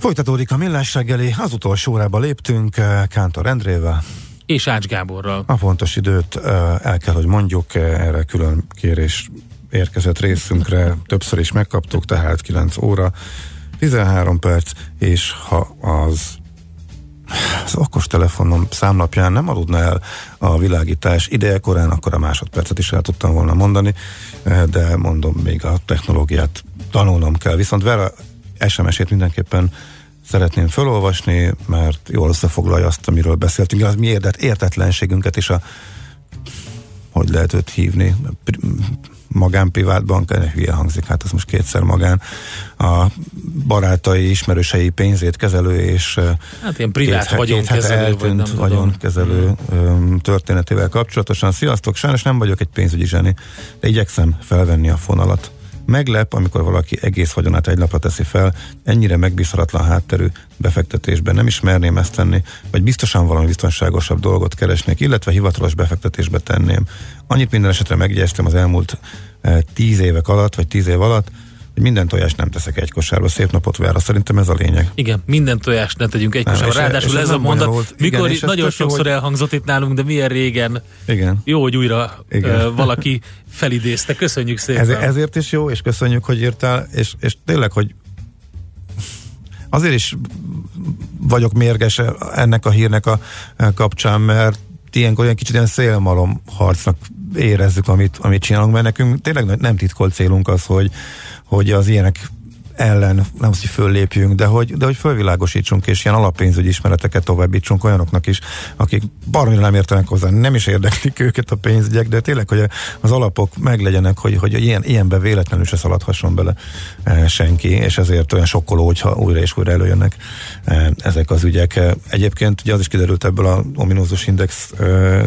Folytatódik a millás reggeli, az utolsó órába léptünk eh, Kántor Endrével. És Ács Gáborral. A pontos időt eh, el kell, hogy mondjuk, eh, erre külön kérés érkezett részünkre, többször is megkaptuk, tehát 9 óra, 13 perc, és ha az az okostelefonom számlapján nem aludna el a világítás idejekorán, akkor a másodpercet is el tudtam volna mondani, de mondom, még a technológiát tanulnom kell. Viszont Vera SMS-ét mindenképpen szeretném felolvasni, mert jól összefoglalja azt, amiről beszéltünk, az mi érdet, értetlenségünket is a hogy lehet őt hívni, magánprivát bank, hülye hangzik, hát az most kétszer magán, a barátai, ismerősei pénzét kezelő és hát ilyen privát két, vagyonkezelő, eltűnt vagy vagyonkezelő hmm. történetével kapcsolatosan. Sziasztok, sajnos nem vagyok egy pénzügyi zseni, de igyekszem felvenni a fonalat. Meglep, amikor valaki egész vagyonát egy lapra teszi fel, ennyire megbízhatatlan hátterű befektetésben nem ismerném ezt tenni, vagy biztosan valami biztonságosabb dolgot keresnék, illetve hivatalos befektetésbe tenném. Annyit minden esetre megjegyeztem az elmúlt eh, tíz évek alatt, vagy tíz év alatt, minden tojást nem teszek egy kosárba. Szép napot vár, szerintem ez a lényeg. Igen, minden tojást ne tegyünk egy kosárba. Ráadásul ez, ez a mondat, volt. mikor igen, nagyon sokszor jó, elhangzott itt nálunk, de milyen régen. Igen. Jó, hogy újra igen. Uh, valaki felidézte. Köszönjük szépen. Ez, ezért is jó, és köszönjük, hogy írtál, és, és tényleg, hogy azért is vagyok mérges ennek a hírnek a kapcsán, mert ilyenkor olyan kicsit ilyen szélmalom harcnak érezzük, amit, amit csinálunk, mert nekünk tényleg nem titkolt célunk az, hogy, hogy az ilyenek ellen nem azt, hogy föllépjünk, de hogy, de hogy fölvilágosítsunk, és ilyen alappénzügyi ismereteket továbbítsunk olyanoknak is, akik baromira nem értenek hozzá, nem is érdeklik őket a pénzügyek, de tényleg, hogy az alapok meglegyenek, hogy, hogy ilyen, ilyenbe véletlenül se szaladhasson bele e, senki, és ezért olyan sokkoló, hogyha újra és újra előjönnek e, ezek az ügyek. E, egyébként ugye az is kiderült ebből a ominózus index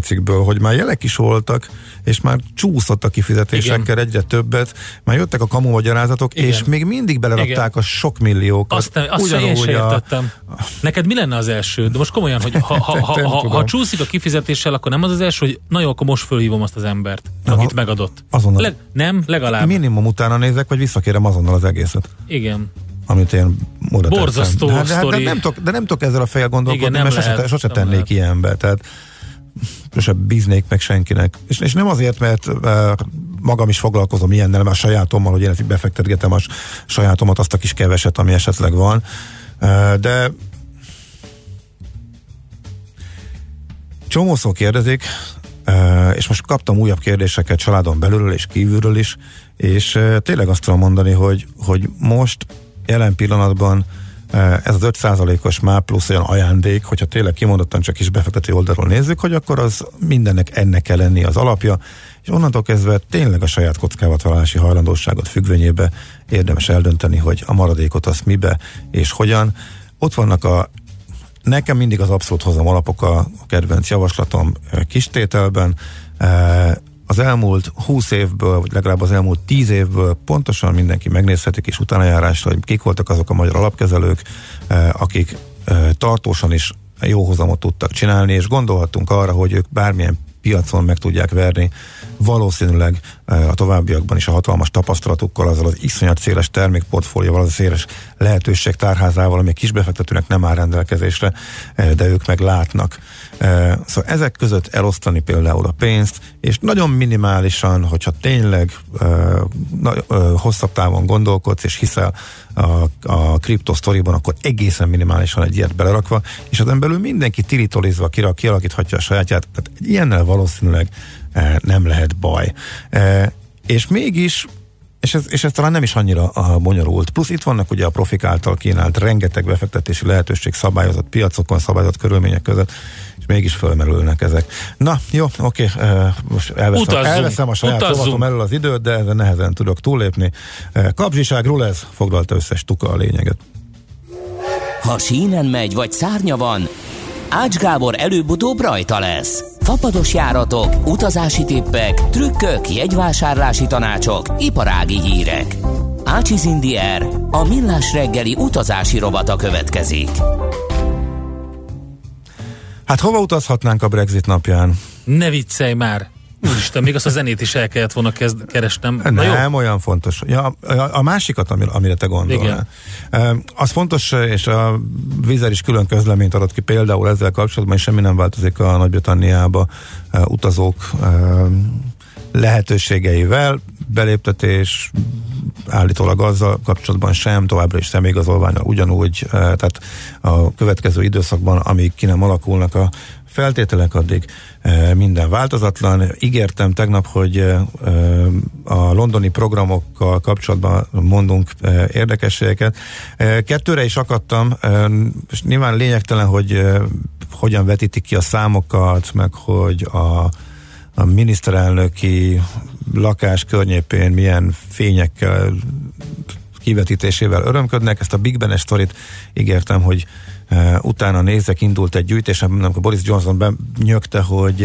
cikkből, hogy már jelek is voltak, és már csúszott a kifizetésekkel egyre többet, már jöttek a kamu magyarázatok, Igen. és még mindig belerakták a sok milliókat. Azt, azt sem én sem értettem. A... Neked mi lenne az első? De most komolyan, hogy ha, ha, ha, ha, ha csúszik a kifizetéssel, akkor nem az az első, hogy nagyon akkor most fölhívom azt az embert, nem, akit megadott. Azonnal. Le, nem, legalább. Minimum utána nézek, vagy visszakérem azonnal az egészet. Igen amit én oda Borzasztó de, de, de, nem tudok, de nem tudok ezzel a fejjel gondolkodni, Igen, mert lehet, sose, sose tennék lehet. ilyenbe. Tehát sose bíznék meg senkinek. És, és nem azért, mert uh, magam is foglalkozom ilyennel, mert sajátommal, hogy én befektetgetem a sajátomat, azt a kis keveset, ami esetleg van. De csomószó kérdezik, és most kaptam újabb kérdéseket családon belülről és kívülről is, és tényleg azt tudom mondani, hogy, hogy most jelen pillanatban ez az 5%-os már plusz olyan ajándék, hogyha tényleg kimondottan csak is befektető oldalról nézzük, hogy akkor az mindennek ennek kell lenni az alapja, és onnantól kezdve tényleg a saját kockávatalási hajlandóságot függvényébe érdemes eldönteni, hogy a maradékot azt mibe és hogyan. Ott vannak a Nekem mindig az abszolút hozam alapok a kedvenc javaslatom kistételben az elmúlt 20 évből, vagy legalább az elmúlt 10 évből pontosan mindenki megnézhetik, és utána járásra, hogy kik voltak azok a magyar alapkezelők, eh, akik eh, tartósan is jó hozamot tudtak csinálni, és gondolhattunk arra, hogy ők bármilyen piacon meg tudják verni, valószínűleg eh, a továbbiakban is a hatalmas tapasztalatukkal, azzal az iszonyat széles termékportfólióval, az a széles lehetőség tárházával, ami a kisbefektetőnek nem áll rendelkezésre, de ők meg látnak. Szóval ezek között elosztani például a pénzt, és nagyon minimálisan, hogyha tényleg hosszabb távon gondolkodsz, és hiszel a, a kriptosztoriban, akkor egészen minimálisan egy ilyet belerakva, és az belül mindenki tiritolizva kialakíthatja a sajátját, tehát ilyennel valószínűleg nem lehet baj. És mégis és ez, és ez talán nem is annyira a bonyolult. Plusz itt vannak ugye a profik által kínált rengeteg befektetési lehetőség szabályozott piacokon, szabályozott körülmények között, és mégis fölmerülnek ezek. Na, jó, oké, most elveszem, elveszem a saját rovatom elől az időt, de ezen nehezen tudok túllépni. Uh, kapzsiság, Rulez foglalta összes tuka a lényeget. Ha sínen megy, vagy szárnya van, Ács Gábor előbb-utóbb rajta lesz. Fapados járatok, utazási tippek, trükkök, jegyvásárlási tanácsok, iparági hírek. Ácsiz Indier, a millás reggeli utazási rovata következik. Hát hova utazhatnánk a Brexit napján? Ne viccelj már! Úristen, még azt a zenét is el kellett volna kezd, keresnem. Na Nem jó? olyan fontos. Ja, a, a másikat, amire te gondolnál. Igen. Az fontos, és a Vizer is külön közleményt adott ki például ezzel kapcsolatban, és semmi nem változik a Nagy-Britanniába utazók lehetőségeivel, beléptetés állítólag azzal kapcsolatban sem, továbbra is személyigazolványal ugyanúgy, tehát a következő időszakban, amíg ki nem alakulnak a feltételek, addig minden változatlan. Ígértem tegnap, hogy a londoni programokkal kapcsolatban mondunk érdekességeket. Kettőre is akadtam, és nyilván lényegtelen, hogy hogyan vetítik ki a számokat, meg hogy a, a miniszterelnöki lakás környépén milyen fényekkel kivetítésével örömködnek. Ezt a Big Ben sztorit ígértem, hogy Uh, utána nézek, indult egy gyűjtés, amikor Boris Johnson benyögte, hogy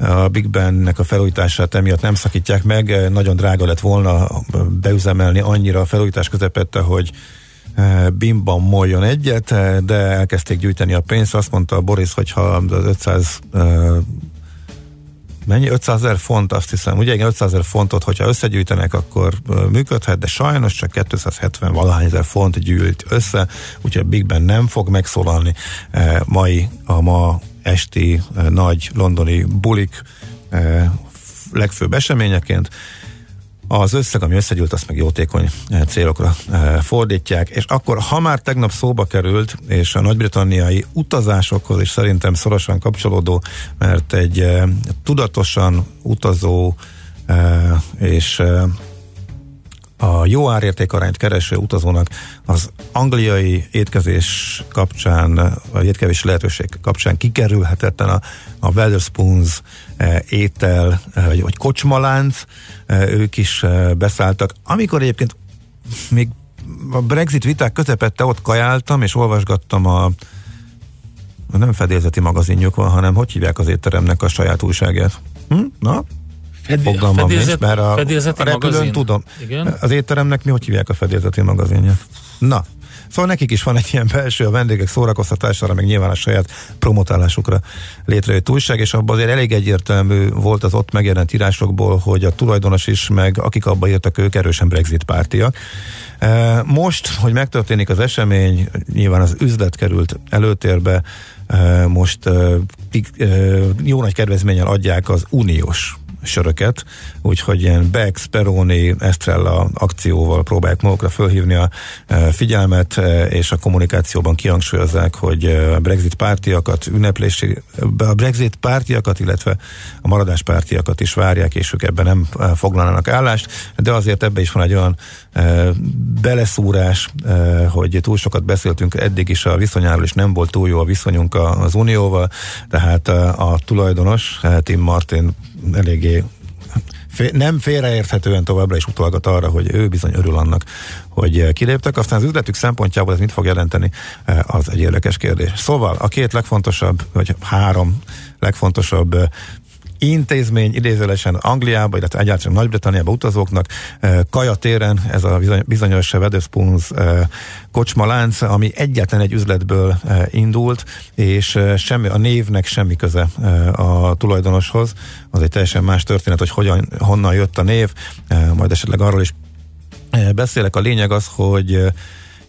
uh, a Big Bennek a felújítását emiatt nem szakítják meg, uh, nagyon drága lett volna beüzemelni annyira a felújítás közepette, hogy bimban moljon egyet, de elkezdték gyűjteni a pénzt. Azt mondta Boris, hogy ha az 500 mennyi? 500 ezer font, azt hiszem. Ugye igen, 500 ezer fontot, hogyha összegyűjtenek, akkor működhet, de sajnos csak 270 valahány ezer font gyűlt össze, úgyhogy a Big Ben nem fog megszólalni e, mai, a ma esti e, nagy londoni bulik e, legfőbb eseményeként. Az összeg, ami összegyűlt, azt meg jótékony eh, célokra eh, fordítják, és akkor, ha már tegnap szóba került, és a nagy-britanniai utazásokhoz is szerintem szorosan kapcsolódó, mert egy eh, tudatosan utazó és a jó árértékarányt kereső utazónak az angliai étkezés kapcsán, vagy étkezés lehetőség kapcsán kikerülhetetlen a, a Wetherspoons e, étel, e, vagy, vagy kocsmalánc, e, ők is e, beszálltak. Amikor egyébként még a Brexit viták közepette ott kajáltam, és olvasgattam a nem fedélzeti magazinjuk van, hanem hogy hívják az étteremnek a saját újságát? Hm? Na, Fedi- Fogalmam fedélzet, nincs, mert a, a repülőn magazin. tudom. Igen? Az étteremnek mi hogy hívják a fedélzeti magazinját? Na, Szóval nekik is van egy ilyen belső a vendégek szórakoztatására, meg nyilván a saját promotálásukra létrejött újság, és abban azért elég egyértelmű volt az ott megjelent írásokból, hogy a tulajdonos is, meg akik abba írtak, ők erősen Brexit pártiak. E, most, hogy megtörténik az esemény, nyilván az üzlet került előtérbe, e, most e, jó nagy kedvezménnyel adják az uniós söröket, úgyhogy ilyen Bex, Peroni, Estrella akcióval próbálják magukra fölhívni a e, figyelmet, e, és a kommunikációban kihangsúlyozzák, hogy e, a Brexit pártiakat ünneplési, a Brexit pártiakat, illetve a maradás pártiakat is várják, és ők ebben nem foglalnának állást, de azért ebbe is van egy olyan beleszúrás, hogy túl sokat beszéltünk eddig is a viszonyáról, és nem volt túl jó a viszonyunk az Unióval, tehát a tulajdonos, Tim Martin eléggé nem félreérthetően továbbra is utalgat arra, hogy ő bizony örül annak, hogy kiléptek. Aztán az üzletük szempontjából ez mit fog jelenteni, az egy érdekes kérdés. Szóval a két legfontosabb, vagy három legfontosabb intézmény idézőlesen Angliába, illetve egyáltalán Nagy-Britanniába utazóknak, Kaja téren, ez a bizonyos Wetherspoons kocsmalánc, ami egyetlen egy üzletből indult, és semmi, a névnek semmi köze a tulajdonoshoz. Az egy teljesen más történet, hogy hogyan, honnan jött a név, majd esetleg arról is beszélek. A lényeg az, hogy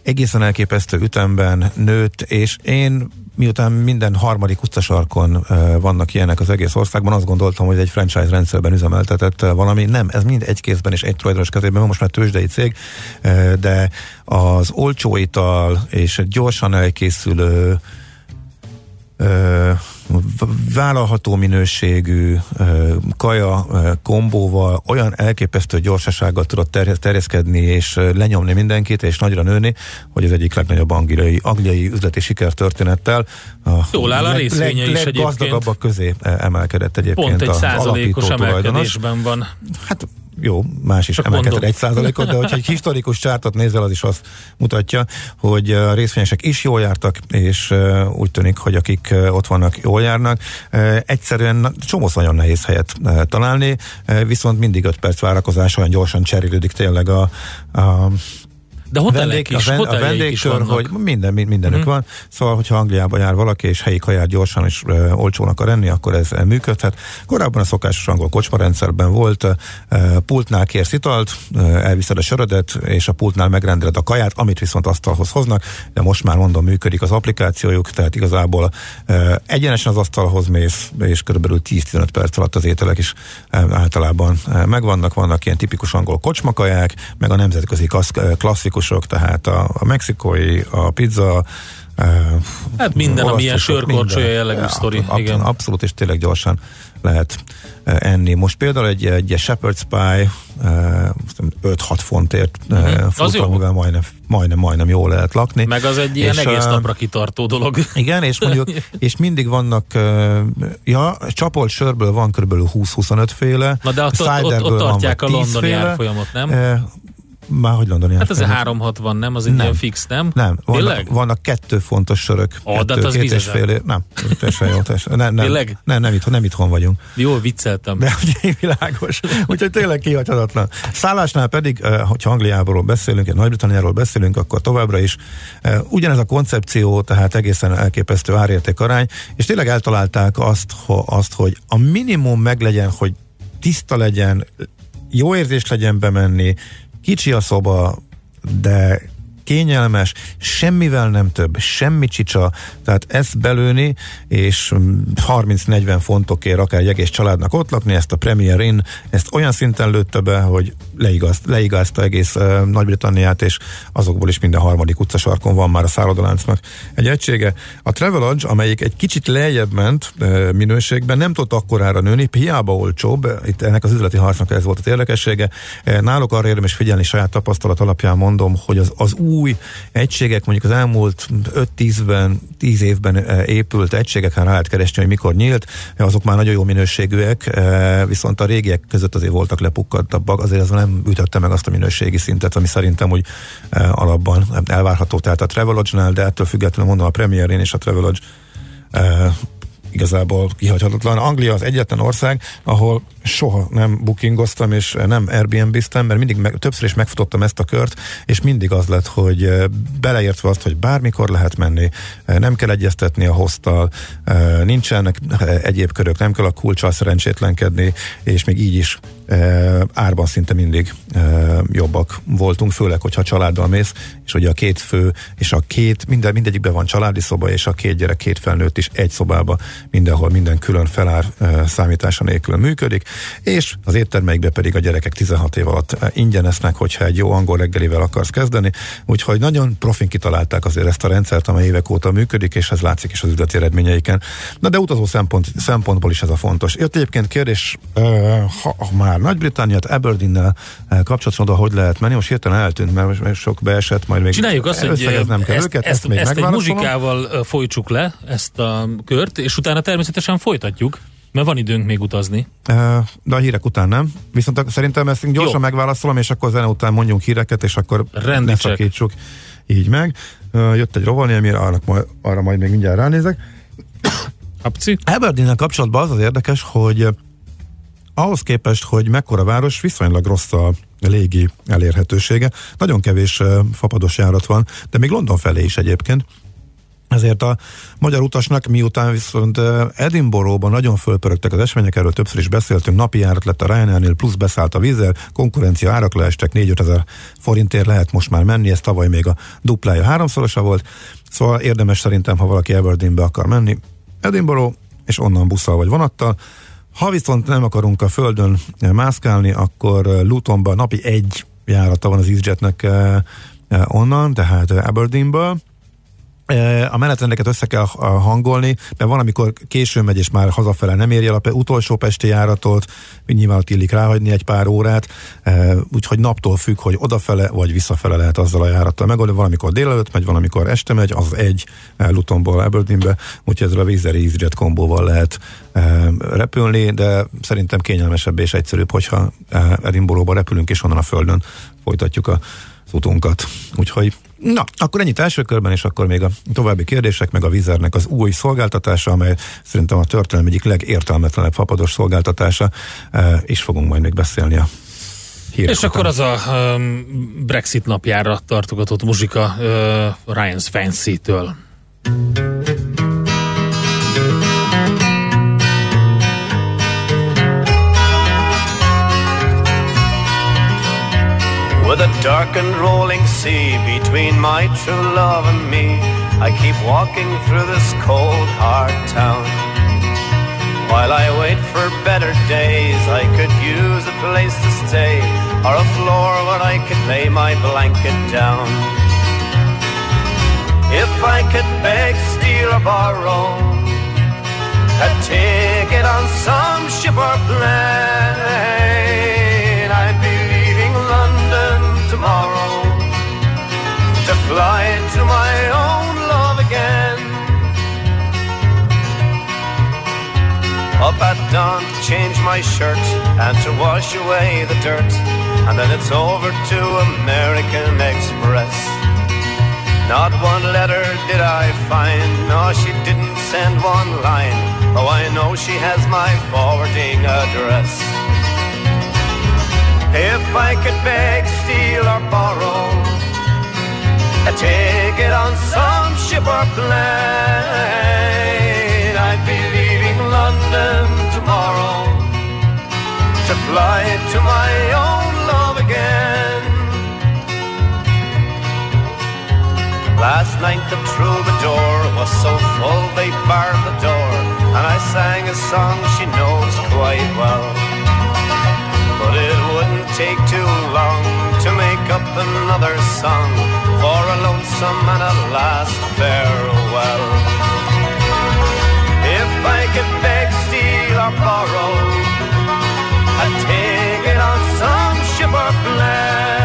egészen elképesztő ütemben nőtt, és én miután minden harmadik utcasarkon vannak ilyenek az egész országban, azt gondoltam, hogy egy franchise rendszerben üzemeltetett valami. Nem, ez mind egy kézben és egy tulajdonos kezében, most már tőzsdei cég, de az olcsó ital és gyorsan elkészülő vállalható minőségű kaja kombóval olyan elképesztő gyorsasággal tudott terjeszkedni és lenyomni mindenkit, és nagyra nőni, hogy az egyik legnagyobb angliai, angliai üzleti sikertörténettel a Jól áll a leg, részvénye leg, is közé emelkedett egyébként Pont egy százalékos emelkedésben van. Hát jó, más is emelkedett egy százalékot, de hogyha egy historikus csártot nézel, az is azt mutatja, hogy a részvényesek is jól jártak, és úgy tűnik, hogy akik ott vannak, jól járnak. Egyszerűen csomósz nagyon nehéz helyet találni, viszont mindig 5 perc várakozás olyan gyorsan cserélődik tényleg a, a de hotelek is, a, a vendégkör, hogy minden, mindenük uh-huh. van. Szóval, hogyha Angliába jár valaki, és helyi kaját gyorsan és uh, olcsón akar enni, akkor ez működhet. Korábban a szokásos angol kocsmarendszerben volt, uh, pultnál kérsz italt, uh, elviszed a sörödet, és a pultnál megrendeled a kaját, amit viszont asztalhoz hoznak, de most már mondom, működik az applikációjuk, tehát igazából uh, egyenesen az asztalhoz mész, és körülbelül 10-15 perc alatt az ételek is uh, általában megvannak, vannak ilyen tipikus angol kocsmakaják, meg a nemzetközi klasszikus stílusok, tehát a, a mexikói, a pizza, Hát minden, ami ilyen sörkorcsolya jellegű ja, sztori. Abszolút, igen. abszolút, és tényleg gyorsan lehet enni. Most például egy, egy shepherd's pie 5-6 fontért uh-huh. futamúval majdnem, majdnem, majdnem jól lehet lakni. Meg az egy ilyen és, egész napra kitartó dolog. Igen, és mondjuk, és mindig vannak, ja, csapolt sörből van kb. 20-25 féle. Na de ott, ott, ott, ott tartják a londoni árfolyamot, nem? Már hogy London Hát ez a 360, nem? Az egy ilyen fix, nem? Nem. Vannak, vannak kettő fontos sörök. Oh, kettő, hát az két és fél év. Nem, teljesen jó. Teljesen. Nem, nem, tényleg? Nem, nem, itthon, nem itthon vagyunk. Jó, vicceltem. De ugye világos. Úgyhogy tényleg kihagyhatatlan. Szállásnál pedig, eh, hogyha Angliából beszélünk, Nagy-Britanniáról beszélünk, akkor továbbra is eh, ugyanez a koncepció, tehát egészen elképesztő árérték arány, és tényleg eltalálták azt, azt hogy a minimum meglegyen, hogy tiszta legyen, jó érzés legyen bemenni, Kicsi a szoba, de kényelmes, semmivel nem több, semmi csicsa, tehát ezt belőni, és 30-40 fontokért akár egy egész családnak ott lakni, ezt a Premier Inn, ezt olyan szinten lőtte be, hogy leigazt, leigázta egész uh, Nagy-Britanniát, és azokból is minden harmadik utcasarkon van már a szállodaláncnak egy egysége. A Travelodge, amelyik egy kicsit lejjebb ment minőségben, nem tudott akkorára nőni, hiába olcsóbb, itt ennek az üzleti harcnak ez volt a érdekessége. Náluk arra érdemes figyelni, saját tapasztalat alapján mondom, hogy az, az új egységek, mondjuk az elmúlt 5-10-ben, 10 évben eh, épült egységeken rá lehet keresni, hogy mikor nyílt, azok már nagyon jó minőségűek, eh, viszont a régiek között azért voltak lepukkadtabbak, azért az nem ütötte meg azt a minőségi szintet, ami szerintem úgy eh, alapban elvárható. Tehát a Travelodge-nál, de ettől függetlenül mondom a Premierén és a Travelodge igazából kihagyhatatlan. Anglia az egyetlen ország, ahol soha nem bookingoztam, és nem Airbnb-ztem, mert mindig meg, többször is megfutottam ezt a kört, és mindig az lett, hogy eh, beleértve azt, hogy bármikor lehet menni, eh, nem kell egyeztetni a hoztal, eh, nincsenek egyéb körök, nem kell a kulcsal szerencsétlenkedni, és még így is árban szinte mindig jobbak voltunk, főleg, hogyha családdal mész, és ugye a két fő, és a két, minden, mindegyikben van családi szoba, és a két gyerek, két felnőtt is egy szobába, mindenhol minden külön felár számítása nélkül működik, és az éttermeikbe pedig a gyerekek 16 év alatt ingyen esznek, hogyha egy jó angol reggelivel akarsz kezdeni, úgyhogy nagyon profin kitalálták azért ezt a rendszert, amely évek óta működik, és ez látszik is az üzleti eredményeiken. Na de utazó szempont, szempontból is ez a fontos. Jött egyébként kérdés, ha, ha már Nagy-Britanniát Aberdeen-nel kapcsolatban, hogy lehet menni, most hirtelen eltűnt, mert sok beesett, majd még Csináljuk azt, hogy nem kell ezt, őket, ezt, ezt, még ezt egy muzsikával folytsuk le, ezt a kört, és utána természetesen folytatjuk. Mert van időnk még utazni. De a hírek után nem. Viszont szerintem ezt gyorsan Jó. megválaszolom, és akkor zene után mondjunk híreket, és akkor Rendítsek. ne szakítsuk így meg. Jött egy rovani, amire arra, arra majd még mindjárt ránézek. Abci? aberdeen kapcsolatban az az érdekes, hogy ahhoz képest, hogy mekkora város, viszonylag rossz a légi elérhetősége. Nagyon kevés fapados járat van, de még London felé is egyébként. Ezért a magyar utasnak, miután viszont Edinburghban nagyon fölpörögtek az események, erről többször is beszéltünk, napi járat lett a Ryanairnél, plusz beszállt a vízzel, konkurencia árak leestek, 4 ezer forintért lehet most már menni, ez tavaly még a duplája háromszorosa volt, szóval érdemes szerintem, ha valaki Aberdeenbe akar menni, Edinburgh, és onnan busszal vagy vonattal, ha viszont nem akarunk a földön mászkálni, akkor Lutonban napi egy járata van az EasyJetnek onnan, tehát Aberdeenből, a menetrendeket össze kell hangolni, mert van, amikor későn megy, és már hazafele nem érje a utolsó pesti járatot, nyilván ott illik ráhagyni egy pár órát, úgyhogy naptól függ, hogy odafele vagy visszafele lehet azzal a járattal megoldani. Valamikor délelőtt megy, valamikor este megy, az egy Lutonból Aberdeenbe, úgyhogy ezzel a Vizer EasyJet kombóval lehet repülni, de szerintem kényelmesebb és egyszerűbb, hogyha Edinburghba repülünk, és onnan a földön folytatjuk a utunkat. Úgyhogy Na, akkor ennyit első körben, és akkor még a további kérdések, meg a Vizernek az új szolgáltatása, amely szerintem a történelem egyik legértelmetlenebb fapados szolgáltatása, e, is fogunk majd még beszélni a hírek És után. akkor az a um, Brexit napjára tartogatott muzsika uh, Ryan's Fancy-től. With a dark and rolling sea between my true love and me, I keep walking through this cold, hard town. While I wait for better days, I could use a place to stay or a floor where I could lay my blanket down. If I could beg, steal, or borrow a ticket on some ship or plane fly to my own love again. Up at dawn to change my shirt and to wash away the dirt, and then it's over to American Express. Not one letter did I find, no, she didn't send one line. Oh, I know she has my forwarding address. If I could beg, steal, or borrow a ticket on some ship or plane, I'd be leaving London tomorrow to fly to my own love again. Last night the troubadour was so full they barred the door, and I sang a song she knows quite well. But it wouldn't take too long to make up another song for a lonesome and a last farewell. If I could beg, steal, or borrow a ticket on some ship or plane,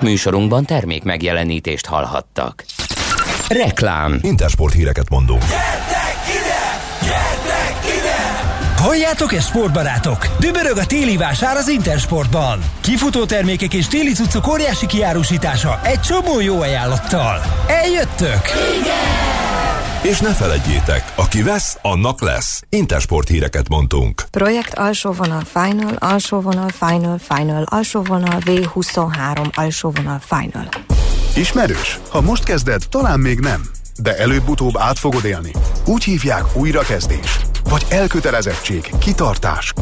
Műsorunkban termék megjelenítést hallhattak. Reklám. Intersport híreket mondunk. Yeah! Halljátok ezt, sportbarátok? Dübörög a téli vásár az Intersportban. Kifutó termékek és téli cuccok óriási kiárusítása egy csomó jó ajánlattal. Eljöttök? Igen! És ne felejtjétek, aki vesz, annak lesz. Intersport híreket mondtunk. Projekt alsó vonal final, alsó vonal final, final, alsó vonal V23, alsó vonal final. Ismerős? Ha most kezded, talán még nem. De előbb-utóbb át fogod élni. Úgy hívják újrakezdés. Vagy elkötelezettség, kitartás.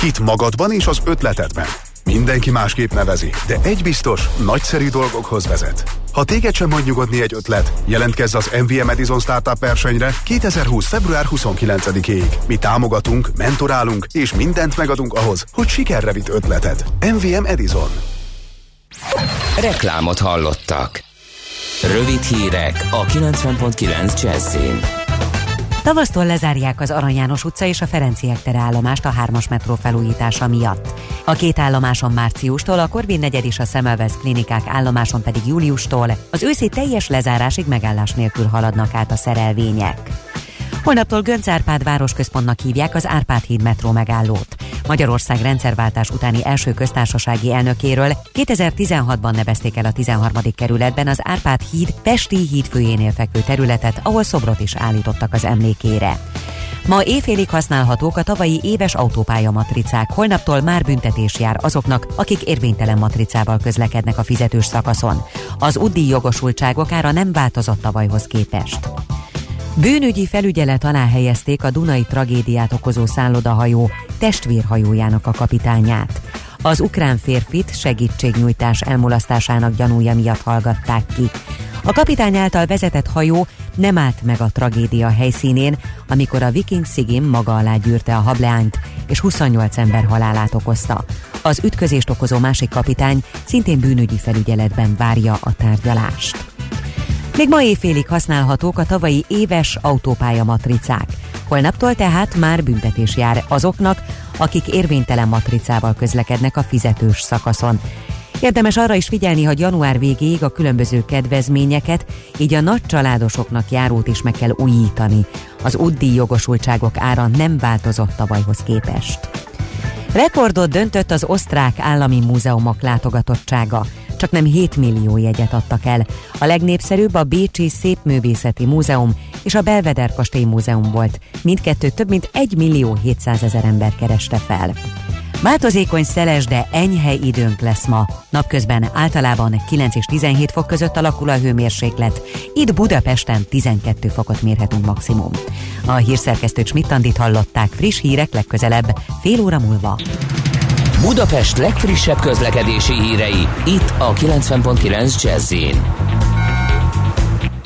Hit magadban és az ötletedben. Mindenki másképp nevezi, de egy biztos, nagyszerű dolgokhoz vezet. Ha téged sem hagy nyugodni egy ötlet, jelentkezz az MVM Edison Startup versenyre 2020. február 29-ig. Mi támogatunk, mentorálunk és mindent megadunk ahhoz, hogy sikerre vitt ötleted. MVM Edison. Reklámot hallottak. Rövid hírek a 90.9 Jazzin. Tavasztól lezárják az Arany János utca és a Ferenciek tere állomást a hármas metró felújítása miatt. A két állomáson márciustól, a Korvin negyed és a Szemelvesz klinikák állomáson pedig júliustól az őszi teljes lezárásig megállás nélkül haladnak át a szerelvények. Holnaptól Gönc Árpád városközpontnak hívják az Árpád híd metró megállót. Magyarország rendszerváltás utáni első köztársasági elnökéről 2016-ban nevezték el a 13. kerületben az Árpád híd Pesti híd főjénél fekvő területet, ahol szobrot is állítottak az emlékére. Ma éjfélig használhatók a tavalyi éves autópálya matricák. Holnaptól már büntetés jár azoknak, akik érvénytelen matricával közlekednek a fizetős szakaszon. Az UDI jogosultságok ára nem változott tavalyhoz képest. Bűnügyi felügyelet alá helyezték a Dunai tragédiát okozó szállodahajó testvérhajójának a kapitányát. Az ukrán férfit segítségnyújtás elmulasztásának gyanúja miatt hallgatták ki. A kapitány által vezetett hajó nem állt meg a tragédia helyszínén, amikor a Viking Sigim maga alá gyűrte a hableányt, és 28 ember halálát okozta. Az ütközést okozó másik kapitány szintén bűnügyi felügyeletben várja a tárgyalást. Még ma éjfélig használhatók a tavalyi éves autópálya matricák. Holnaptól tehát már büntetés jár azoknak, akik érvénytelen matricával közlekednek a fizetős szakaszon. Érdemes arra is figyelni, hogy január végéig a különböző kedvezményeket, így a nagy családosoknak járót is meg kell újítani. Az útdíj jogosultságok ára nem változott tavalyhoz képest. Rekordot döntött az osztrák állami múzeumok látogatottsága. Csak nem 7 millió jegyet adtak el. A legnépszerűbb a Bécsi Szépművészeti Múzeum és a Belvedere Kastély Múzeum volt. Mindkettő több mint 1 millió 700 ezer ember kereste fel. Változékony szeles, de enyhe időnk lesz ma. Napközben általában 9 és 17 fok között alakul a hőmérséklet. Itt Budapesten 12 fokot mérhetünk maximum. A hírszerkesztőt Smittandit hallották friss hírek legközelebb, fél óra múlva. Budapest legfrissebb közlekedési hírei, itt a 90.9 jazz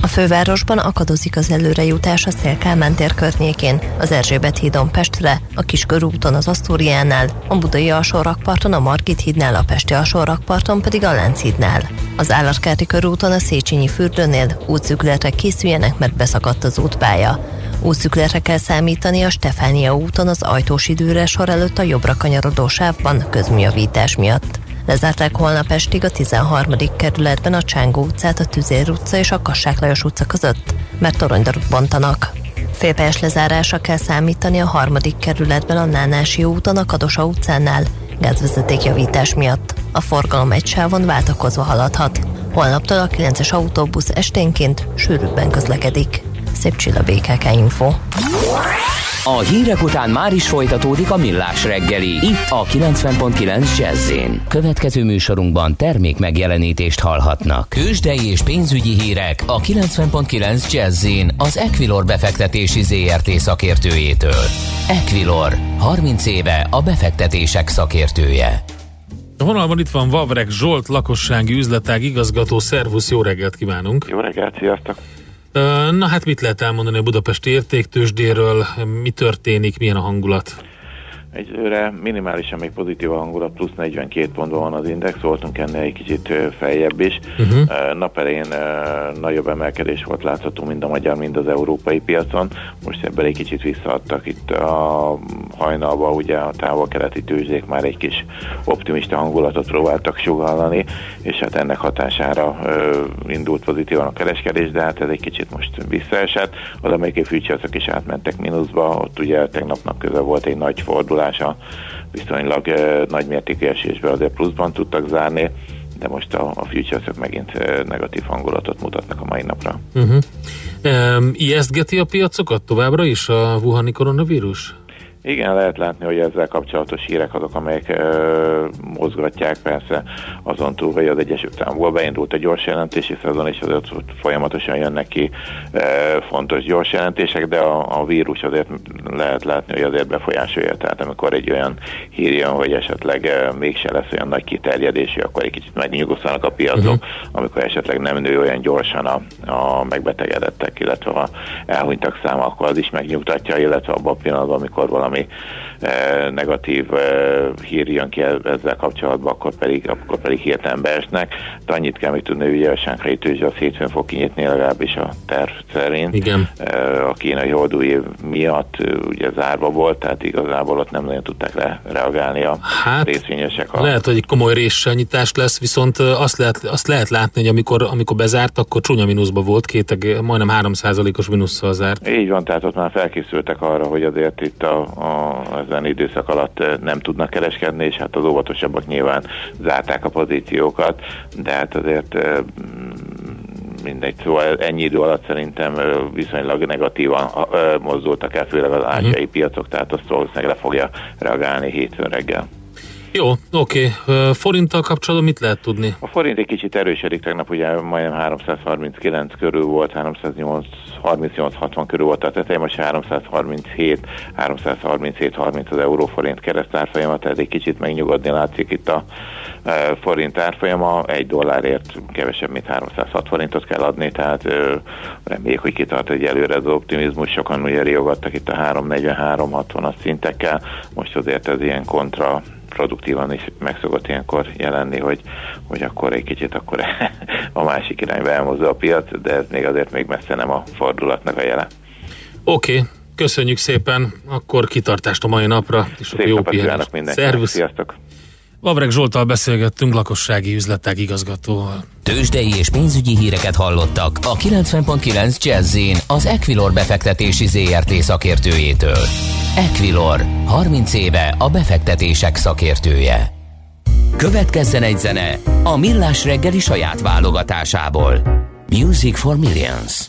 a fővárosban akadozik az előrejutás a Szélkálmán tér környékén, az Erzsébet hídon Pestre, a Kiskörúton az Asztóriánál, a Budai alsórakparton a Margit hídnál, a Pesti alsórakparton pedig a Lánchídnál. Az Állatkerti körúton a Széchenyi fürdőnél útszükletre készüljenek, mert beszakadt az útpálya. Útszükletre kell számítani a Stefánia úton az ajtós időre sor előtt a jobbra kanyarodó sávban közműjavítás miatt. Lezárták holnap estig a 13. kerületben a Csángó utcát, a Tüzér utca és a Kassák Lajos utca között, mert toronydarut bontanak. Félpályás lezárásra kell számítani a harmadik kerületben a Nánási úton, a Kadosa utcánál, gázvezetékjavítás miatt. A forgalom egy sávon váltakozva haladhat. Holnaptól a 9-es autóbusz esténként sűrűbben közlekedik. Szép csilla BKK Info. A hírek után már is folytatódik a millás reggeli. Itt a 90.9 jazz Következő műsorunkban termék megjelenítést hallhatnak. Kősdei és pénzügyi hírek a 90.9 jazz az Equilor befektetési ZRT szakértőjétől. Equilor, 30 éve a befektetések szakértője. A vonalban itt van Vavrek Zsolt, lakossági üzletág igazgató. Szervusz, jó reggelt kívánunk! Jó reggelt, sziasztok! Na hát mit lehet elmondani a Budapesti értéktősdéről, mi történik, milyen a hangulat? Egyőre minimálisan még pozitív a hangulat, plusz 42 pontban van az index, voltunk ennél egy kicsit feljebb is. Uh-huh. Nap elején nagyobb emelkedés volt látható mind a magyar, mind az európai piacon. Most ebben egy kicsit visszaadtak itt a hajnalban, ugye a távol-keleti tőzsdék már egy kis optimista hangulatot próbáltak sugallani, és hát ennek hatására indult pozitívan a kereskedés, de hát ez egy kicsit most visszaesett. Az amerikai fűcsarcok is átmentek mínuszba, ott ugye tegnapnak közel volt egy nagy fordulás, fordulása viszonylag nagy mértékű esésben azért pluszban tudtak zárni, de most a, a futures megint negatív hangulatot mutatnak a mai napra. Uh-huh. Um, ijesztgeti a piacokat továbbra is a Wuhani koronavírus? Igen, lehet látni, hogy ezzel kapcsolatos hírek azok, amelyek ö, mozgatják persze azon túl, hogy az Egyesült Államokból beindult a gyors jelentési szezon, és azért folyamatosan jönnek ki ö, fontos gyors jelentések, de a, a vírus azért lehet látni, hogy azért befolyásolja. Tehát amikor egy olyan hír jön, hogy esetleg ö, mégse lesz olyan nagy kiterjedési, akkor egy kicsit megnyugosztanak a piacok, uh-huh. amikor esetleg nem nő olyan gyorsan a, a megbetegedettek, illetve a elhunytak száma, akkor az is megnyugtatja, illetve abban a pillanatban, amikor valami valami e, negatív e, hír jön ki ezzel kapcsolatban, akkor pedig, akkor pedig hirtelen beesnek. De annyit kell még tudni, hogy a tőzsde a hétfőn fog kinyitni legalábbis a terv szerint. Igen. E, a kínai holdú év miatt ugye zárva volt, tehát igazából ott nem nagyon tudták le, reagálni a hát, részvényesek. A... Lehet, hogy komoly réssanyítás lesz, viszont azt lehet, azt lehet látni, hogy amikor, amikor bezárt, akkor csúnya mínuszba volt, két, majdnem 3 os mínusszal zárt. Így van, tehát ott már felkészültek arra, hogy azért itt a, a, ezen időszak alatt nem tudnak kereskedni, és hát az óvatosabbak nyilván zárták a pozíciókat, de hát azért eh, mindegy. Szóval ennyi idő alatt szerintem viszonylag negatívan mozdultak el, főleg az ázsiai piacok, tehát azt valószínűleg le fogja reagálni hétfőn reggel. Jó, oké. Ö, Forinttal kapcsolatban mit lehet tudni? A forint egy kicsit erősödik, tegnap ugye majdnem 339 körül volt, 308, 38-60 körül volt a tetején, most 337, 337, 30 az euróforint keresztárfolyama, tehát egy kicsit megnyugodni látszik itt a e, forint árfolyama, egy dollárért kevesebb, mint 306 forintot kell adni, tehát ö, reméljük, hogy kitart egy előre az optimizmus, sokan ugye riogattak itt a 343-60-as szintekkel, most azért ez ilyen kontra produktívan is meg szokott ilyenkor jelenni, hogy, hogy akkor egy kicsit akkor a másik irányba elmozdul a piac, de ez még azért még messze nem a fordulatnak a jele. Oké, köszönjük szépen, akkor kitartást a mai napra, és Szép jó pihenést. Szervusz! sziasztok! Vavreg Zsoltal beszélgettünk, lakossági üzletek igazgatóval. Tőzsdei és pénzügyi híreket hallottak a 90.9 jazz az Equilor befektetési ZRT szakértőjétől. Equilor, 30 éve a befektetések szakértője. Következzen egy zene a Millás reggeli saját válogatásából. Music for Millions.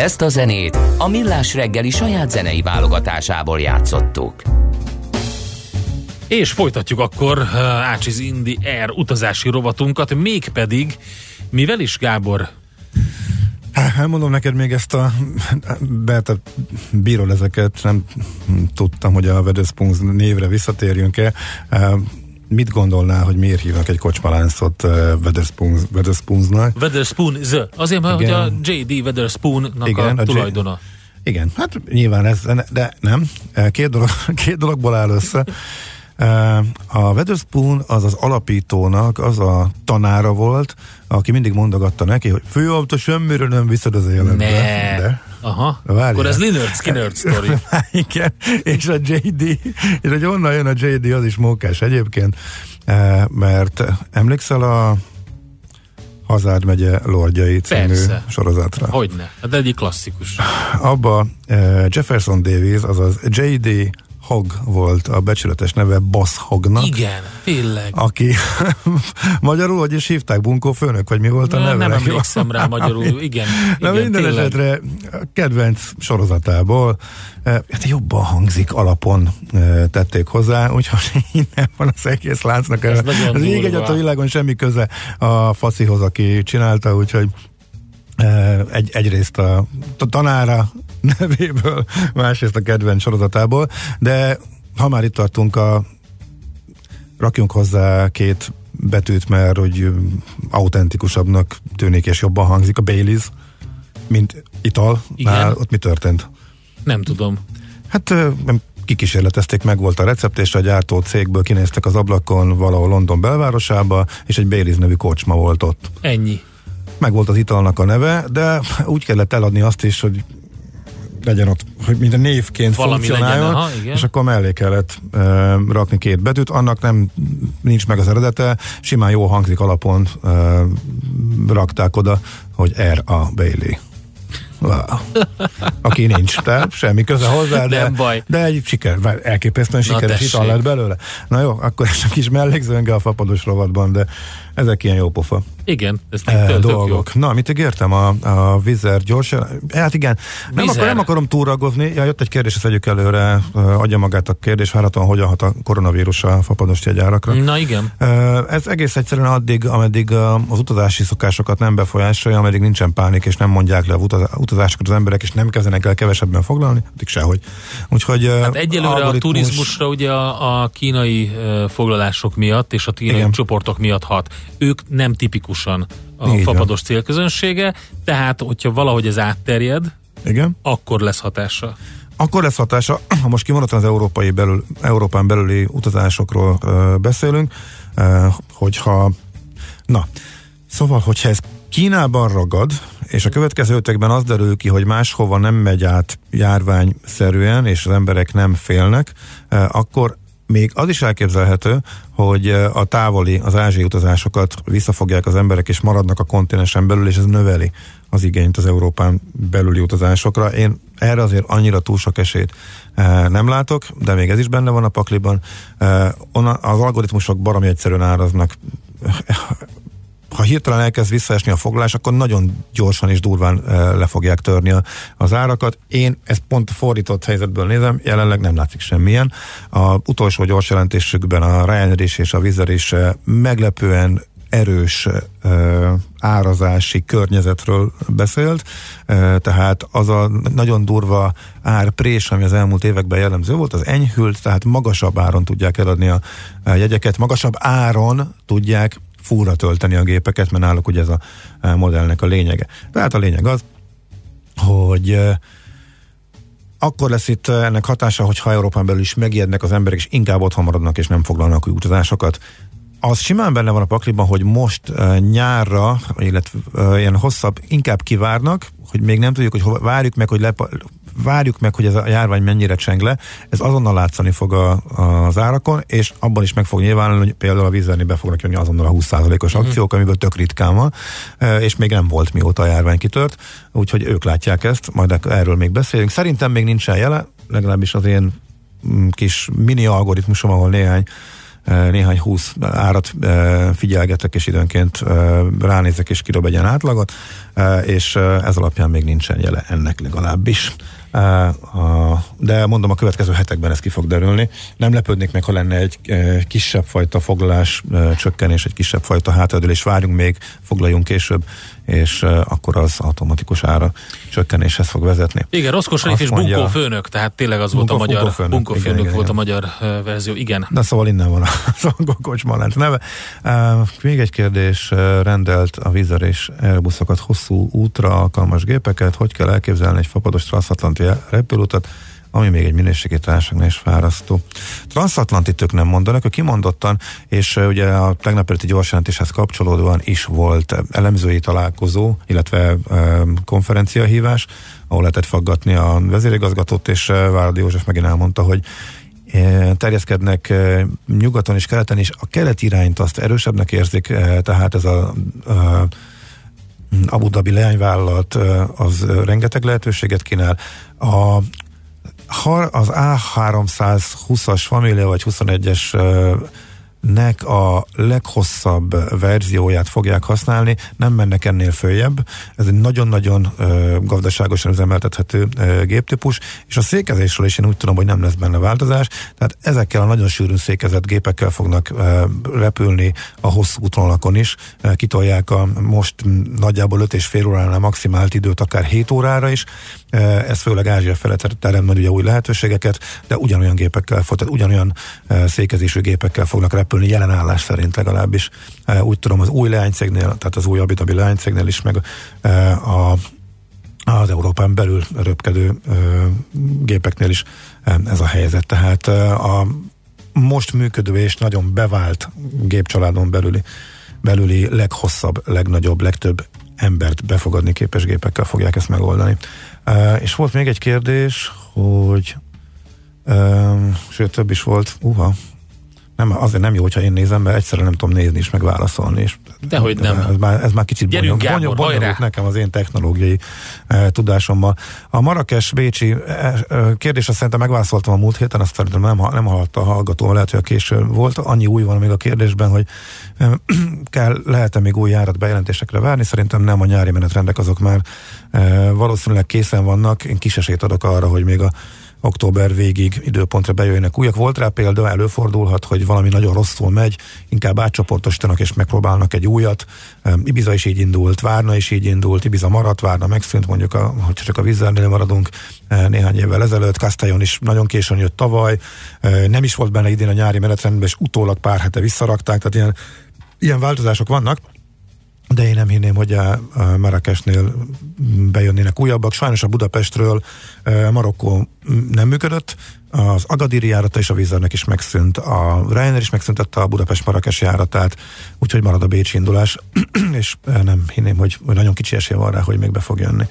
Ezt a zenét a Millás reggeli saját zenei válogatásából játszottuk. És folytatjuk akkor uh, Ácsiz Indi Air utazási rovatunkat, mégpedig, mivel is Gábor? Elmondom neked még ezt a Berta bírod ezeket, nem tudtam, hogy a Wetherspoons névre visszatérjünk-e. Eh, Mit gondolnál, hogy miért hívnak egy kocsmaláncot uh, Wetherspoons, Wetherspoonsnak? Weatherspoon Z. Azért, mert hogy Igen. a J.D. Weatherspoonnak Igen, a a J- tulajdona. Igen, hát nyilván ez, de nem. Eh, Két, dolog, két dologból áll össze. A Weatherspoon az az alapítónak az a tanára volt, aki mindig mondogatta neki, hogy főautó semmire nem viszed az életbe. Ne. De. Aha. Várjál. Akkor ez Lynyrd Skynyrd sztori. Igen, és a JD, és hogy onnan jön a JD, az is mókás egyébként, mert emlékszel a Hazád megye Lordjai című Persze. sorozatra? Hogyne. Hát egyik klasszikus. Abba Jefferson Davis, azaz J.D. Hogg volt a becsületes neve Boss Hoggnak. Igen, tényleg. Aki magyarul, hogy is hívták, bunkó főnök, vagy mi volt a Nem, neve? nem emlékszem rá magyarul. Igen, Na igen minden tényleg. esetre kedvenc sorozatából eh, hát jobban hangzik alapon eh, tették hozzá, úgyhogy innen van az egész láncnak. Ez az ég egyet a világon semmi köze a faszihoz, aki csinálta, úgyhogy eh, egy, egyrészt a, a tanára nevéből, másrészt a kedvenc sorozatából, de ha már itt tartunk a rakjunk hozzá két betűt, mert hogy autentikusabbnak tűnik és jobban hangzik a Baileys, mint ital. Igen. Ott mi történt? Nem tudom. Hát nem kikísérletezték, meg volt a recept, és a gyártó cégből kinéztek az ablakon valahol London belvárosába, és egy Baileys nevű kocsma volt ott. Ennyi. Meg volt az italnak a neve, de úgy kellett eladni azt is, hogy legyen ott, hogy minden névként Valami funkcionáljon, legyen, aha, igen. és akkor mellé kellett uh, rakni két betűt, annak nem nincs meg az eredete, simán jó hangzik alapon uh, rakták oda, hogy R. A. Bailey. Wow. Aki nincs, tehát semmi köze hozzá, de, Nem baj. de egy siker, elképesztően sikeres ital lett belőle. Na jó, akkor ez a kis mellékzőnge a fapados rovatban, de ezek ilyen jó pofa Igen, ez eh, tök jó. dolgok. Na, mit ígértem? A, a Vizer gyors, hát igen, nem, akar, nem akarom túragozni. Ja, jött egy kérdés, ezt vegyük előre, eh, adja magát a kérdés, várhatóan hogyan hat a koronavírus a fapados jegyárakra. Na igen. Eh, Ez egész egyszerűen addig, ameddig eh, az utazási szokásokat nem befolyásolja, ameddig nincsen pánik, és nem mondják le a utaz- utazásokat az emberek, és nem kezdenek el kevesebben foglalni, addig sehogy. Úgyhogy eh, Hát egyelőre a algoritmus- turizmusra ugye a, a kínai foglalások miatt és a kínai Igen. csoportok miatt hat. Ők nem tipikusan a Így fapados célközönsége, tehát hogyha valahogy ez átterjed, Igen. akkor lesz hatása. Akkor lesz hatása, ha most kimondottan az európai belül, Európán belüli utazásokról ö, beszélünk, ö, hogyha, na, szóval, hogyha ez Kínában ragad, és a következő ötökben az derül ki, hogy máshova nem megy át járványszerűen, és az emberek nem félnek, ö, akkor még az is elképzelhető, hogy a távoli, az ázsiai utazásokat visszafogják az emberek, és maradnak a kontinensen belül, és ez növeli az igényt az Európán belüli utazásokra. Én erre azért annyira túl sok esélyt nem látok, de még ez is benne van a pakliban. Az algoritmusok baromi egyszerűen áraznak. Ha hirtelen elkezd visszaesni a foglalás, akkor nagyon gyorsan és durván eh, le fogják törni az árakat. Én ezt pont fordított helyzetből nézem, jelenleg nem látszik semmilyen. A utolsó gyors jelentésükben a Ryanair és a eh, meglepően erős ö, árazási környezetről beszélt, ö, tehát az a nagyon durva árprés, ami az elmúlt években jellemző volt, az enyhült, tehát magasabb áron tudják eladni a jegyeket, magasabb áron tudják fúra tölteni a gépeket, mert náluk ugye ez a a modellnek a lényege. Tehát a lényeg az, hogy ö, akkor lesz itt ennek hatása, hogyha Európán belül is megijednek az emberek, és inkább otthon maradnak, és nem foglalnak új utazásokat. Az simán benne van a pakliban, hogy most uh, nyárra, illetve uh, ilyen hosszabb, inkább kivárnak, hogy még nem tudjuk, hogy hova, várjuk meg, hogy lepa, várjuk meg, hogy ez a járvány mennyire cseng le, ez azonnal látszani fog a, az árakon, és abban is meg fog nyilvánulni, hogy például a vízerni be fognak jönni azonnal a 20%-os Mhm. akciók, amiből tök ritkán van, eh, és még nem volt mióta a járvány kitört, úgyhogy ők látják ezt, majd erről még beszélünk. Szerintem még nincsen jele, legalábbis az én mm, kis mini algoritmusom, ahol néhány e, néhány húsz árat e, figyelgetek, és időnként e, ránézek, és kidob egy ilyen átlagot, e, és e, ez alapján még nincsen jele ennek legalábbis. De mondom, a következő hetekben ez ki fog derülni. Nem lepődnék meg, ha lenne egy e, kisebb fajta foglalás, e, csökkenés, egy kisebb fajta hátadőlés, várjunk még, foglaljunk később, és akkor az automatikus ára csökkenéshez fog vezetni. Igen, Roszkos Azt és Bunkó főnök, tehát tényleg az volt a magyar, Bunkó főnök, Bunkó igen, főnök igen, volt a igen. magyar ö, verzió, igen. Na szóval innen van a Zangó Kocsmalánc neve. Még egy kérdés, rendelt a Vizer és Airbusokat hosszú útra alkalmas gépeket, hogy kell elképzelni egy fapados transatlanti repülőutat, ami még egy minőségi társaságnál is fárasztó. Transatlantit ők nem mondanak, ők kimondottan, és ugye a tegnap előtti gyorsjelentéshez kapcsolódóan is volt elemzői találkozó, illetve konferenciahívás, ahol lehetett faggatni a vezérigazgatót, és Váradi József megint elmondta, hogy terjeszkednek nyugaton és keleten, és a keleti irányt azt erősebbnek érzik, eh, tehát ez a, a Abu Dhabi leányvállalat az rengeteg lehetőséget kínál. A ha az A320-as família vagy 21-es eh, nek a leghosszabb verzióját fogják használni, nem mennek ennél följebb. Ez egy nagyon-nagyon ö, gazdaságosan üzemeltethető géptípus, és a székezésről is én úgy tudom, hogy nem lesz benne változás, tehát ezekkel a nagyon sűrűn székezett gépekkel fognak repülni a hosszú útvonalakon is, Ö, kitolják a most nagyjából 5 és fél óránál maximált időt, akár 7 órára is, ez főleg Ázsia felett terem nagy ugye új lehetőségeket, de ugyanolyan gépekkel, fog- tehát ugyanolyan ö, székezésű gépekkel fognak repülni jelen állás szerint legalábbis. Ö, Úgy tudom, az új leánycégnél, tehát az új Abu Dhabi leánycégnél is, meg a az Európán belül röpkedő ö, gépeknél is ez a helyzet. Tehát a most működő és nagyon bevált gépcsaládon belüli, belüli leghosszabb, legnagyobb, legtöbb embert befogadni képes gépekkel fogják ezt megoldani. Ö, és volt még egy kérdés, hogy ö, sőt több is volt, uha, nem, azért nem jó, hogyha én nézem, mert egyszerűen nem tudom nézni és megválaszolni. És Dehogy nem. Ez már, ez már kicsit Gyerünk, bonyol- Gábor, bonyol- bonyolult hajrá! nekem az én technológiai e, tudásommal. A Marrakes Bécsi e, e, kérdésre szerintem megválaszoltam a múlt héten, azt szerintem nem, nem hallotta a hallgató, lehet, hogy a késő volt. Annyi új van még a kérdésben, hogy e, kell, lehet-e még új járat bejelentésekre várni? Szerintem nem a nyári menetrendek azok már e, valószínűleg készen vannak. Én kis esélyt adok arra, hogy még a október végig időpontra bejöjjenek újak. Volt rá példa, előfordulhat, hogy valami nagyon rosszul megy, inkább átcsoportosítanak és megpróbálnak egy újat. Ibiza is így indult, Várna is így indult, Ibiza maradt, Várna megszűnt, mondjuk, a, hogy csak a Vizernél maradunk eh, néhány évvel ezelőtt, Castellon is nagyon későn jött tavaly, eh, nem is volt benne idén a nyári menetrendben, és utólag pár hete visszarakták, tehát ilyen, ilyen változások vannak de én nem hinném, hogy a, Marrakesnél bejönnének újabbak. Sajnos a Budapestről Marokkó nem működött, az Agadiri járata és a Vizernek is megszűnt, a Ryanair is megszüntette a Budapest-Marrakes járatát, úgyhogy marad a Bécsi indulás, és nem hinném, hogy, hogy nagyon kicsi esély van rá, hogy még be fog jönni.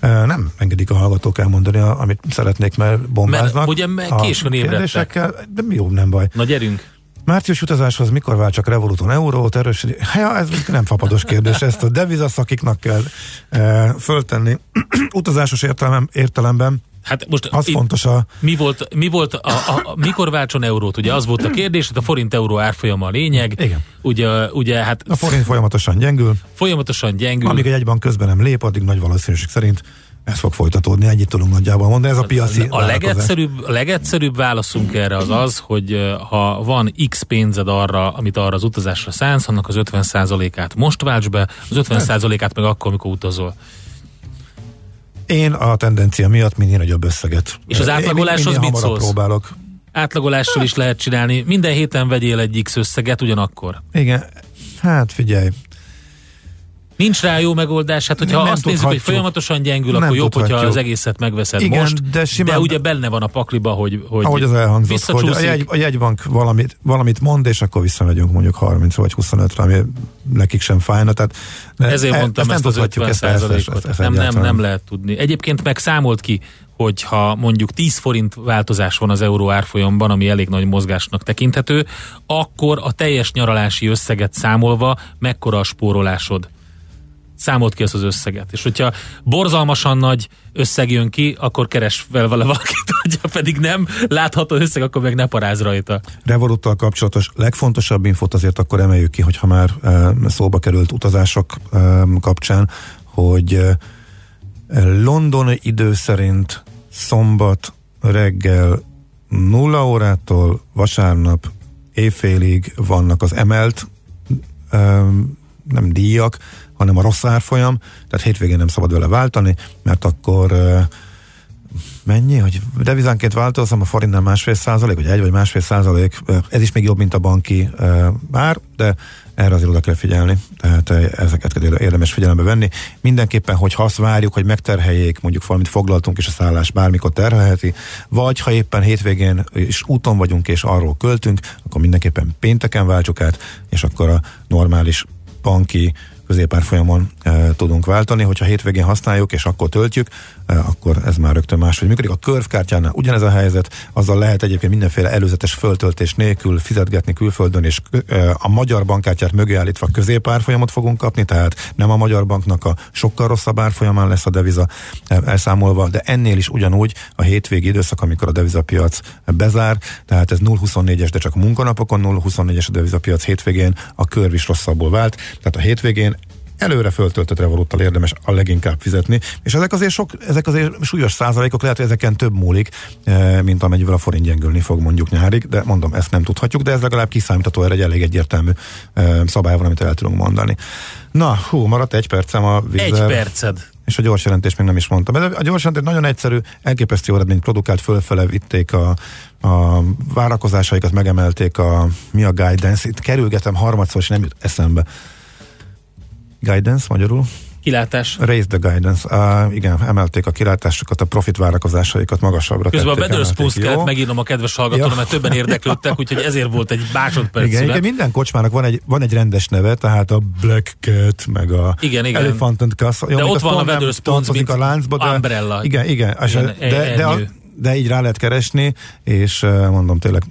Nem engedik a hallgatók elmondani, amit szeretnék, mert bombáznak. Mert ugye későn ébredtek. De jó, nem baj. Na gyerünk! Március utazáshoz mikor vált csak Revoluton eurót erősödik? Ja, ez nem fapados kérdés, ezt a devizaszakiknak kell e, föltenni. Utazásos értelem, értelemben Hát most az fontos a... mi volt, mi volt a, a, a, mikor váltson eurót? Ugye az volt a kérdés, hogy a forint-euró árfolyama a lényeg. Igen. Ugye, ugye hát A forint folyamatosan gyengül, folyamatosan gyengül. amíg egy egyban közben nem lép, addig nagy valószínűség szerint ez fog folytatódni, ennyit tudunk nagyjából mondani, ez a piaci a legegyszerűbb, a legegyszerűbb válaszunk erre az az, hogy ha van x pénzed arra, amit arra az utazásra szánsz, annak az 50%-át most válts be, az 50%-át meg akkor, amikor utazol. Én a tendencia miatt minél nagyobb összeget. És az átlagoláshoz mit szólsz? próbálok. Átlagolással is lehet csinálni. Minden héten vegyél egy X összeget ugyanakkor. Igen, hát figyelj, Nincs rá jó megoldás, hát hogyha Nem azt nézzük, hogy folyamatosan gyengül, Nem akkor jobb, hogyha az egészet megveszed Igen, most, de simán- de ugye benne van a pakliba, hogy, hogy ahogy az elhangzott, hogy a, jegy, a jegybank valamit, valamit mond, és akkor visszamegyünk mondjuk 30 vagy 25-re, ami nekik sem fájna. Tehát, de Ezért e- mondtam ezt, ezt az tudhatjuk, 50 ezt, ezt, ezt, ezt Nem, nem, nem lehet tudni. Egyébként meg számolt ki, hogy ha mondjuk 10 forint változás van az euró árfolyamban, ami elég nagy mozgásnak tekinthető, akkor a teljes nyaralási összeget számolva mekkora a spórolásod? Számolt ki ezt az összeget. És hogyha borzalmasan nagy összeg jön ki, akkor keres fel vele valakit, hogyha pedig nem látható összeg, akkor meg ne paráz rajta. Revoluttal kapcsolatos legfontosabb infot azért akkor emeljük ki, hogyha már e, szóba került utazások e, kapcsán, hogy e, London idő szerint szombat reggel 0 órától vasárnap éjfélig vannak az emelt e, nem díjak, hanem a rossz árfolyam, tehát hétvégén nem szabad vele váltani, mert akkor mennyi, hogy devizánként változom, a forintnál másfél százalék, vagy egy vagy másfél százalék, ez is még jobb, mint a banki ár, de erre azért oda kell figyelni, tehát ezeket érdemes figyelembe venni. Mindenképpen, hogy azt várjuk, hogy megterheljék, mondjuk valamit foglaltunk, és a szállás bármikor terhelheti, vagy ha éppen hétvégén is úton vagyunk, és arról költünk, akkor mindenképpen pénteken váltsuk át, és akkor a normális banki középárfolyamon. e, tudunk váltani, hogyha hétvégén használjuk, és akkor töltjük, akkor ez már rögtön máshogy működik. A körvkártyánál ugyanez a helyzet, azzal lehet egyébként mindenféle előzetes föltöltés nélkül fizetgetni külföldön, és a magyar bankkártyát mögé állítva középárfolyamot fogunk kapni, tehát nem a magyar banknak a sokkal rosszabb árfolyamán lesz a deviza elszámolva, de ennél is ugyanúgy a hétvégi időszak, amikor a devizapiac bezár, tehát ez 0-24-es, de csak munkanapokon 0-24-es a devizapiac hétvégén, a körv is rosszabbul vált, tehát a hétvégén előre föltöltött revoluttal érdemes a leginkább fizetni, és ezek azért sok, ezek azért súlyos százalékok, lehet, hogy ezeken több múlik, eh, mint amennyivel a forint gyengülni fog mondjuk nyárig, de mondom, ezt nem tudhatjuk, de ez legalább kiszámítható, erre egy elég egyértelmű eh, szabály van, amit el tudunk mondani. Na, hú, maradt egy percem a vízzel. Egy perced. És a gyors jelentés még nem is mondtam. De a gyors jelentés nagyon egyszerű, elképesztő eredményt produkált, fölfele vitték a, a várakozásaikat, megemelték a mi a guidance. Itt kerülgetem harmadszor, és nem jut eszembe. Guidance magyarul? Kilátás. Raise the guidance. Uh, igen, emelték a kilátásokat, a profit várakozásaikat magasabbra Közben tették, a Better kellett megírnom a kedves hallgatóra, Jó. mert többen érdeklődtek, úgyhogy ezért volt egy másodperc Igen, szünet. igen, minden kocsmának van egy, van egy rendes neve, tehát a Black Cat, meg a Igen, igen. Elephant and Castle. De amik ott van a Wetherspoons, tartozik mint a láncba, de, Umbrella. Igen, igen, Igen, de, de, de, de, így rá lehet keresni, és mondom tényleg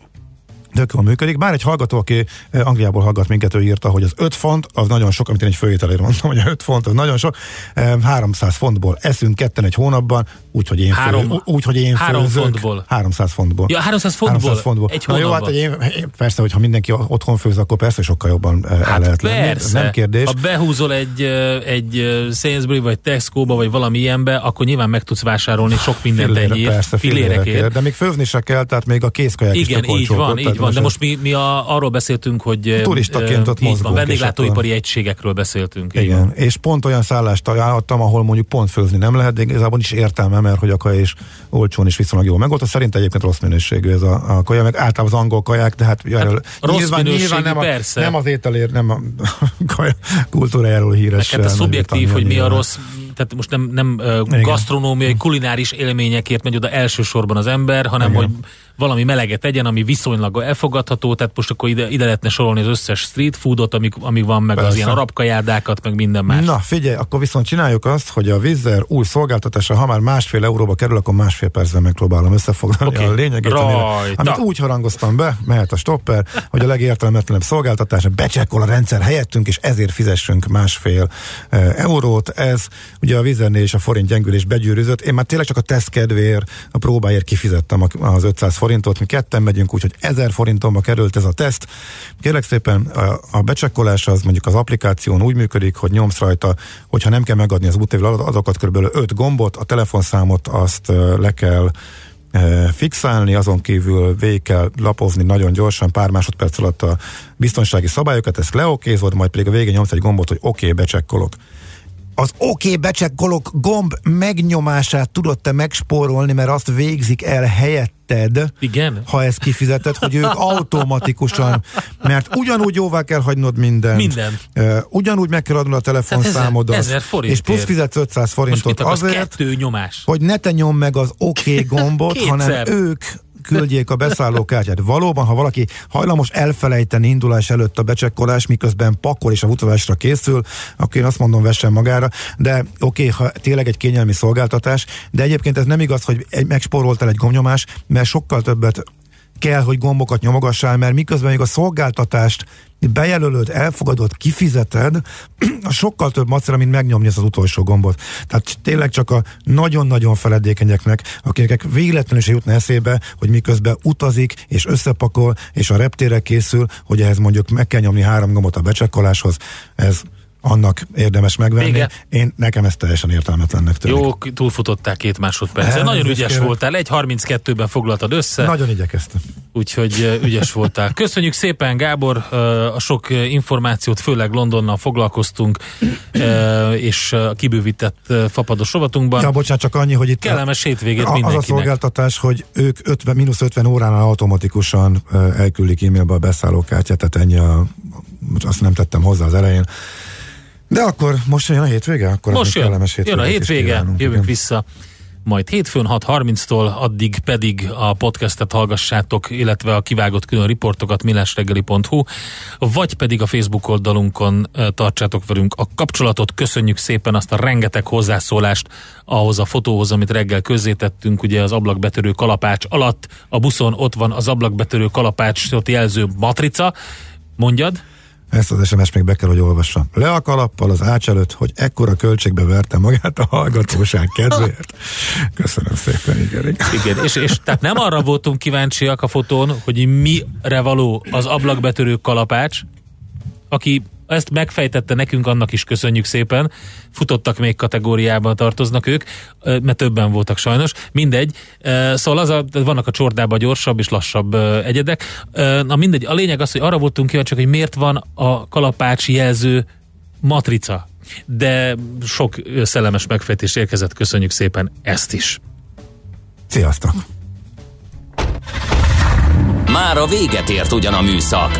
tök jól működik. Bár egy hallgató, aki eh, Angliából hallgat minket, ő írta, hogy az 5 font, az nagyon sok, amit én egy főételért mondtam, hogy 5 font, az nagyon sok. Eh, 300 fontból eszünk ketten egy hónapban, úgyhogy én, Három- fő, úgy, hogy én három főzök. fontból. 300 fontból. Ja, 300 fontból? 300 fontból. Egy Na jó, hát hogy én, persze, hogyha mindenki otthon főz, akkor persze sokkal jobban hát el lehet. Persze. Nem kérdés. Ha behúzol egy, ö, egy ö, Sainsbury vagy Tesco-ba, vagy valami ilyenbe, akkor nyilván meg tudsz vásárolni sok mindent Fillére, ennyiért. persze, Fillérekért. De még főzni se kell, tehát még a kézkaják is Igen, tök így van, így van. De most mi, mi a, arról beszéltünk, hogy Turistaként ott mozgunk, vendéglátóipari egységekről beszéltünk. Igen, és pont olyan szállást ajánlottam, ahol mondjuk pont főzni nem lehet, de igazából is értelme, mert hogy a kaja is olcsón és viszonylag jól megoldott. Szerint egyébként rossz minőségű ez a, a kaja, meg általában az angol kaják, de hát, hát rossz minőségű, nem, a, persze. nem az ételér, nem a kaja kultúrájáról híres. Neked ez eh, szubjektív, hogy mi a nyilván. rossz, tehát most nem, nem uh, gasztronómiai, kulináris élményekért megy oda elsősorban az ember, hanem Igen. hogy valami meleget tegyen, ami viszonylag elfogadható, tehát most akkor ide, ide lehetne sorolni az összes street foodot, ami, ami van, meg Persze. az ilyen arab kajádákat, meg minden más. Na, figyelj, akkor viszont csináljuk azt, hogy a Vizzer új szolgáltatása, ha már másfél euróba kerül, akkor másfél percben megpróbálom összefoglalni Oké. a lényegét, Rajta. amit úgy harangoztam be, mehet a stopper, hogy a legértelmetlenebb szolgáltatás becsekkol a rendszer helyettünk, és ezért fizessünk másfél e, eurót. Ez ugye a Vizernél is a forint gyengülés begyűrűzött. Én már tényleg csak a teszt kedvéért, a próbáért kifizettem az 500 forintot. Mi ketten megyünk, úgyhogy 1000 forintomba került ez a teszt. Kérlek szépen, a, becsekkolás az mondjuk az applikáción úgy működik, hogy nyomsz rajta, hogyha nem kell megadni az útévül azokat kb. 5 gombot, a telefonszámot azt le kell fixálni, azon kívül végig kell lapozni nagyon gyorsan, pár másodperc alatt a biztonsági szabályokat, ezt leokézod, majd pedig a végén nyomsz egy gombot, hogy oké, okay, becsekkolok. Az oké, okay, becsekkolok gomb megnyomását tudod te megspórolni, mert azt végzik el helyetted, Igen? ha ezt kifizeted, hogy ők automatikusan, mert ugyanúgy jóvá kell hagynod mindent. Mindent. Uh, ugyanúgy meg kell adnod a telefonszámodat. Tehát ezer- ezer és plusz fizetsz 500 Most forintot mit akarsz? azért, Kettő nyomás. hogy ne te nyom meg az oké okay gombot, hanem ők küldjék a beszállókártyát. Valóban, ha valaki hajlamos elfelejteni indulás előtt a becsekkolás, miközben pakol és a utazásra készül, akkor én azt mondom, vessen magára, de oké, okay, ha tényleg egy kényelmi szolgáltatás, de egyébként ez nem igaz, hogy egy, megspóroltál egy gomnyomás, mert sokkal többet kell, hogy gombokat nyomogassál, mert miközben még a szolgáltatást bejelölöd, elfogadod, kifizeted, a sokkal több macera, mint megnyomni ezt az utolsó gombot. Tehát tényleg csak a nagyon-nagyon feledékenyeknek, akiknek véletlenül se jutna eszébe, hogy miközben utazik, és összepakol, és a reptére készül, hogy ehhez mondjuk meg kell nyomni három gombot a becsekkoláshoz, ez annak érdemes megvenni. Vége. Én nekem ez teljesen értelmetlennek tűnik. Jó, túlfutottál két másodpercet. Nagyon Elnézést ügyes kérek. voltál, 1.32-ben foglaltad össze. Nagyon igyekeztem. Úgyhogy ügyes voltál. Köszönjük szépen, Gábor, a sok információt, főleg Londonnal foglalkoztunk, és a kibővített fapados rovatunkban. Ja, bocsánat, csak annyi, hogy itt Kellemes hétvégét a, az a mindenkinek. szolgáltatás, hogy ők 50, mínusz 50 óránál automatikusan elküldik e-mailbe a beszállókártyát, tehát ennyi a, azt nem tettem hozzá az elején. De akkor most jön a hétvége? Akkor Most jön, kellemes jön a hétvége, jövünk igen. vissza majd hétfőn 6.30-tól, addig pedig a podcastet hallgassátok, illetve a kivágott külön riportokat millásreggeli.hu, vagy pedig a Facebook oldalunkon tartsátok velünk a kapcsolatot. Köszönjük szépen azt a rengeteg hozzászólást ahhoz a fotóhoz, amit reggel közzétettünk, ugye az ablakbetörő kalapács alatt. A buszon ott van az ablakbetörő kalapácsot jelző matrica. Mondjad? Ezt az SMS még be kell, hogy olvassam. Le a kalappal az ács előtt, hogy ekkora költségbe verte magát a hallgatóság kedvéért. Köszönöm szépen, igen. igen. És, és tehát nem arra voltunk kíváncsiak a fotón, hogy mire való az ablakbetörő kalapács, aki ezt megfejtette nekünk, annak is köszönjük szépen. Futottak még kategóriában tartoznak ők, mert többen voltak sajnos. Mindegy. Szóval az a, vannak a csordában gyorsabb és lassabb egyedek. Na mindegy, a lényeg az, hogy arra voltunk kíváncsiak, hogy miért van a kalapács jelző matrica. De sok szellemes megfejtés érkezett, köszönjük szépen ezt is. Sziasztok! Már a véget ért ugyan a műszak,